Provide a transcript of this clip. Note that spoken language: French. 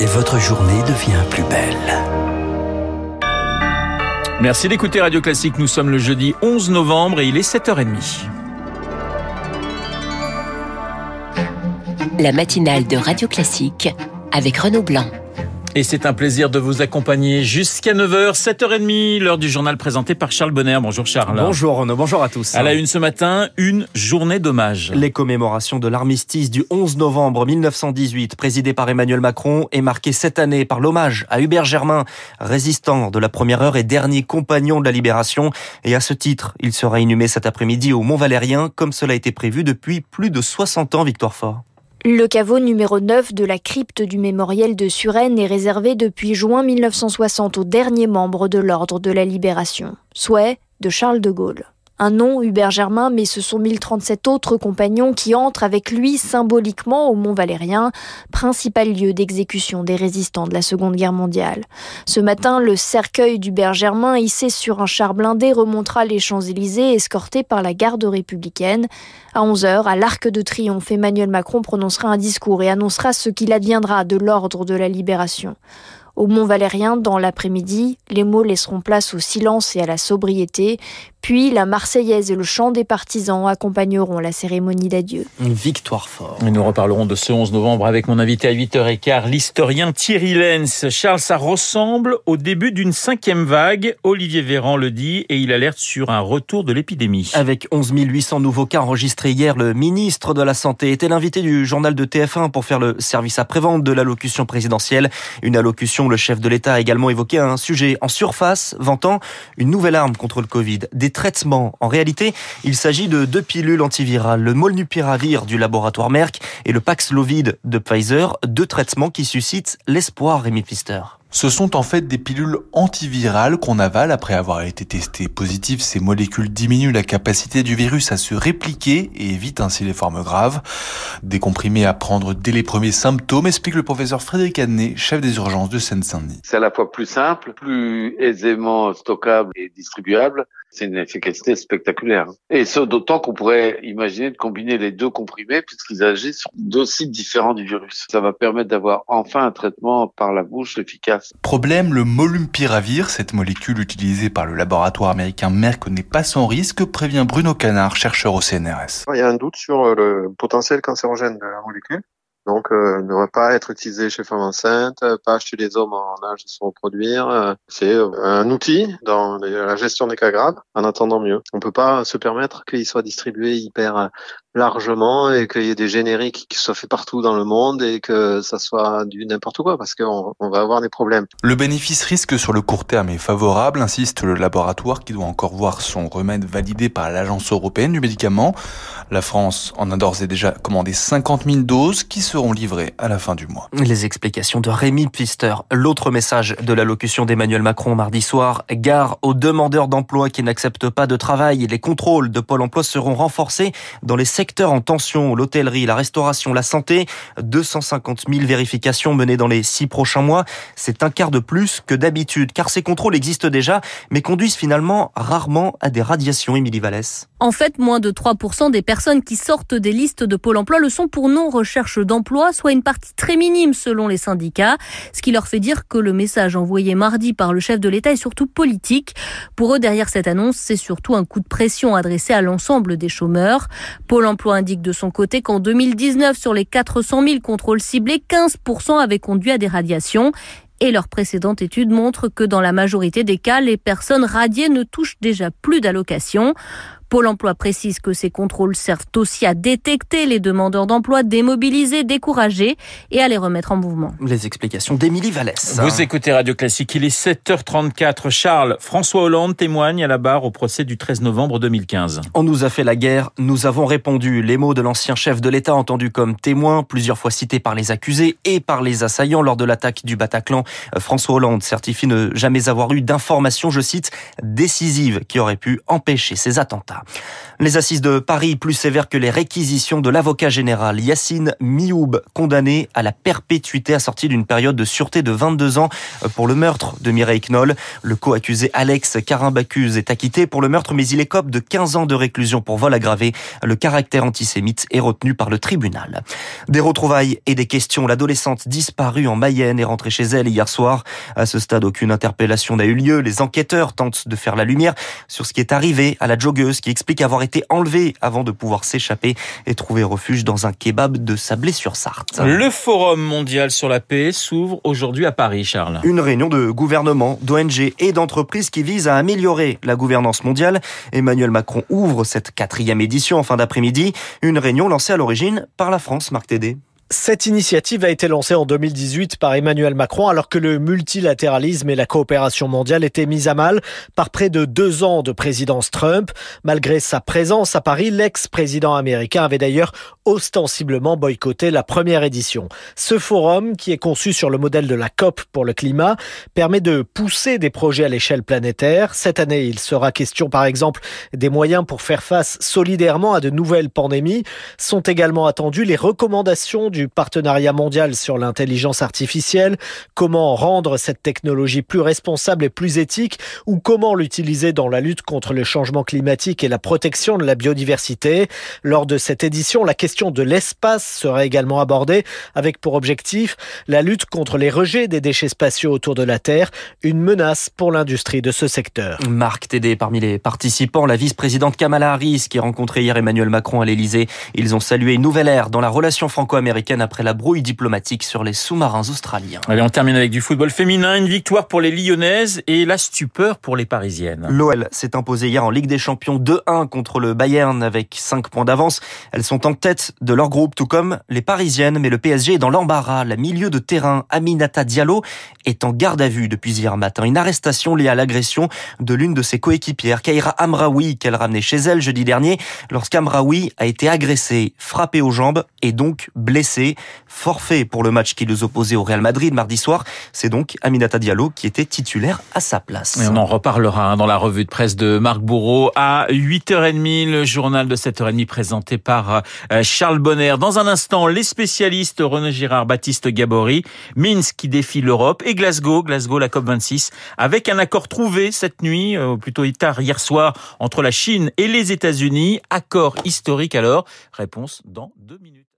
et votre journée devient plus belle. Merci d'écouter Radio Classique. Nous sommes le jeudi 11 novembre et il est 7h30. La matinale de Radio Classique avec Renaud Blanc. Et c'est un plaisir de vous accompagner jusqu'à 9h, 7h30, l'heure du journal présenté par Charles Bonner. Bonjour Charles. Bonjour Renaud, bonjour à tous. À la une ce matin, une journée d'hommage. Les commémorations de l'armistice du 11 novembre 1918, présidée par Emmanuel Macron, est marquée cette année par l'hommage à Hubert Germain, résistant de la première heure et dernier compagnon de la libération. Et à ce titre, il sera inhumé cet après-midi au Mont-Valérien, comme cela a été prévu depuis plus de 60 ans, Victoire Fort. Le caveau numéro 9 de la crypte du mémorial de Suresnes est réservé depuis juin 1960 aux derniers membres de l'Ordre de la Libération. Souhait de Charles de Gaulle. Un nom, Hubert Germain, mais ce sont 1037 autres compagnons qui entrent avec lui symboliquement au Mont Valérien, principal lieu d'exécution des résistants de la Seconde Guerre mondiale. Ce matin, le cercueil d'Hubert Germain, hissé sur un char blindé, remontera les Champs-Élysées, escorté par la garde républicaine. À 11h, à l'Arc de Triomphe, Emmanuel Macron prononcera un discours et annoncera ce qu'il adviendra de l'ordre de la libération. Au Mont Valérien, dans l'après-midi, les mots laisseront place au silence et à la sobriété, puis la Marseillaise et le chant des partisans accompagneront la cérémonie d'adieu. Victoire fort. Et nous reparlerons de ce 11 novembre avec mon invité à 8h15, l'historien Thierry Lenz. Charles, ça ressemble au début d'une cinquième vague. Olivier Véran le dit et il alerte sur un retour de l'épidémie. Avec 11 800 nouveaux cas enregistrés hier, le ministre de la Santé était l'invité du journal de TF1 pour faire le service après-vente de l'allocution présidentielle. Une allocution, le chef de l'État a également évoqué un sujet en surface, vantant une nouvelle arme contre le Covid. Des traitements. En réalité, il s'agit de deux pilules antivirales, le Molnupiravir du laboratoire Merck et le Paxlovid de Pfizer, deux traitements qui suscitent l'espoir, Rémi Pfister. Ce sont en fait des pilules antivirales qu'on avale après avoir été testé positif. Ces molécules diminuent la capacité du virus à se répliquer et évitent ainsi les formes graves. Des comprimés à prendre dès les premiers symptômes, explique le professeur Frédéric Adnet, chef des urgences de Seine-Saint-Denis. C'est à la fois plus simple, plus aisément stockable et distribuable. C'est une efficacité spectaculaire. Et ce, d'autant qu'on pourrait imaginer de combiner les deux comprimés puisqu'ils agissent sur deux sites différents du virus. Ça va permettre d'avoir enfin un traitement par la bouche efficace. Problème, le molnupiravir, cette molécule utilisée par le laboratoire américain Merck n'est pas sans risque, prévient Bruno Canard, chercheur au CNRS. Il y a un doute sur le potentiel cancérogène de la molécule. Donc, euh, ne devrait pas être utilisé chez femmes enceintes, pas chez les hommes en âge de se reproduire. Euh, c'est un outil dans la gestion des cas graves, en attendant mieux. On peut pas se permettre qu'il soit distribué hyper largement et qu'il y ait des génériques qui soient faits partout dans le monde et que ça soit du n'importe quoi parce qu'on on va avoir des problèmes. Le bénéfice risque sur le court terme est favorable, insiste le laboratoire qui doit encore voir son remède validé par l'Agence européenne du médicament. La France en a d'ores et déjà commandé 50 000 doses qui seront livrées à la fin du mois. Les explications de Rémi Pfister. L'autre message de l'allocution d'Emmanuel Macron mardi soir, gare aux demandeurs d'emploi qui n'acceptent pas de travail. Les contrôles de Pôle emploi seront renforcés dans les secteurs en tension, l'hôtellerie, la restauration, la santé. 250 000 vérifications menées dans les six prochains mois. C'est un quart de plus que d'habitude, car ces contrôles existent déjà, mais conduisent finalement rarement à des radiations, Émilie Vallès. En fait, moins de 3% des personnes qui sortent des listes de Pôle emploi le sont pour non-recherche d'emploi, soit une partie très minime selon les syndicats, ce qui leur fait dire que le message envoyé mardi par le chef de l'État est surtout politique. Pour eux, derrière cette annonce, c'est surtout un coup de pression adressé à l'ensemble des chômeurs. Pôle emploi indique de son côté qu'en 2019, sur les 400 000 contrôles ciblés, 15% avaient conduit à des radiations et leur précédente étude montre que dans la majorité des cas, les personnes radiées ne touchent déjà plus d'allocations. Pôle emploi précise que ces contrôles servent aussi à détecter les demandeurs d'emploi démobilisés, découragés et à les remettre en mouvement. Les explications d'Émilie Vallès. Vous écoutez Radio Classique, il est 7h34. Charles, François Hollande témoigne à la barre au procès du 13 novembre 2015. On nous a fait la guerre, nous avons répondu. Les mots de l'ancien chef de l'État entendus comme témoin, plusieurs fois cités par les accusés et par les assaillants lors de l'attaque du Bataclan. François Hollande certifie ne jamais avoir eu d'informations, je cite, décisives qui auraient pu empêcher ces attentats. Les assises de Paris plus sévères que les réquisitions de l'avocat général Yacine Mioub, condamné à la perpétuité assortie d'une période de sûreté de 22 ans pour le meurtre de Mireille Knoll. Le co-accusé Alex Carimbacuse est acquitté pour le meurtre, mais il écope de 15 ans de réclusion pour vol aggravé. Le caractère antisémite est retenu par le tribunal. Des retrouvailles et des questions. L'adolescente disparue en Mayenne est rentrée chez elle hier soir. À ce stade, aucune interpellation n'a eu lieu. Les enquêteurs tentent de faire la lumière sur ce qui est arrivé à la joggeuse qui explique avoir été enlevée avant de pouvoir s'échapper et trouver refuge dans un kebab de Sablé-sur-Sarthe. Le Forum mondial sur la paix s'ouvre aujourd'hui à Paris, Charles. Une réunion de gouvernement, d'ONG et d'entreprises qui vise à améliorer la gouvernance mondiale. Emmanuel Macron ouvre cette quatrième édition en fin d'après-midi. Une réunion lancée à l'origine par la France, Marc Tédé. Cette initiative a été lancée en 2018 par Emmanuel Macron alors que le multilatéralisme et la coopération mondiale étaient mis à mal par près de deux ans de présidence Trump. Malgré sa présence à Paris, l'ex-président américain avait d'ailleurs ostensiblement boycotté la première édition. Ce forum, qui est conçu sur le modèle de la COP pour le climat, permet de pousser des projets à l'échelle planétaire. Cette année, il sera question par exemple des moyens pour faire face solidairement à de nouvelles pandémies. Sont également attendues les recommandations du partenariat mondial sur l'intelligence artificielle, comment rendre cette technologie plus responsable et plus éthique, ou comment l'utiliser dans la lutte contre le changement climatique et la protection de la biodiversité? Lors de cette édition, la question de l'espace sera également abordée, avec pour objectif la lutte contre les rejets des déchets spatiaux autour de la Terre, une menace pour l'industrie de ce secteur. Marc Tédé, parmi les participants, la vice-présidente Kamala Harris, qui a rencontré hier Emmanuel Macron à l'Elysée. Ils ont salué une nouvelle ère dans la relation franco-américaine après la brouille diplomatique sur les sous-marins australiens. Allez, on termine avec du football féminin. Une victoire pour les Lyonnaises et la stupeur pour les Parisiennes. L'OL s'est imposé hier en Ligue des Champions 2-1 contre le Bayern avec 5 points d'avance. Elles sont en tête de leur groupe, tout comme les Parisiennes, mais le PSG est dans l'embarras. La milieu de terrain Aminata Diallo est en garde à vue depuis hier matin. Une arrestation liée à l'agression de l'une de ses coéquipières, Kaira Amraoui, qu'elle ramenait chez elle jeudi dernier, lorsqu'Amraoui a été agressée, frappée aux jambes et donc blessée. Forfait pour le match qui les opposait au Real Madrid mardi soir. C'est donc Aminata Diallo qui était titulaire à sa place. On en reparlera hein, dans la revue de presse de Marc Bourreau à 8h30, le journal de 7h30 présenté par euh, Charles Bonner. Dans un instant, les spécialistes René Girard, Baptiste Gabory, Minsk qui défie l'Europe et Glasgow, Glasgow la COP26, avec un accord trouvé cette nuit, euh, plutôt tard hier soir, entre la Chine et les États-Unis. Accord historique alors. Réponse dans deux minutes.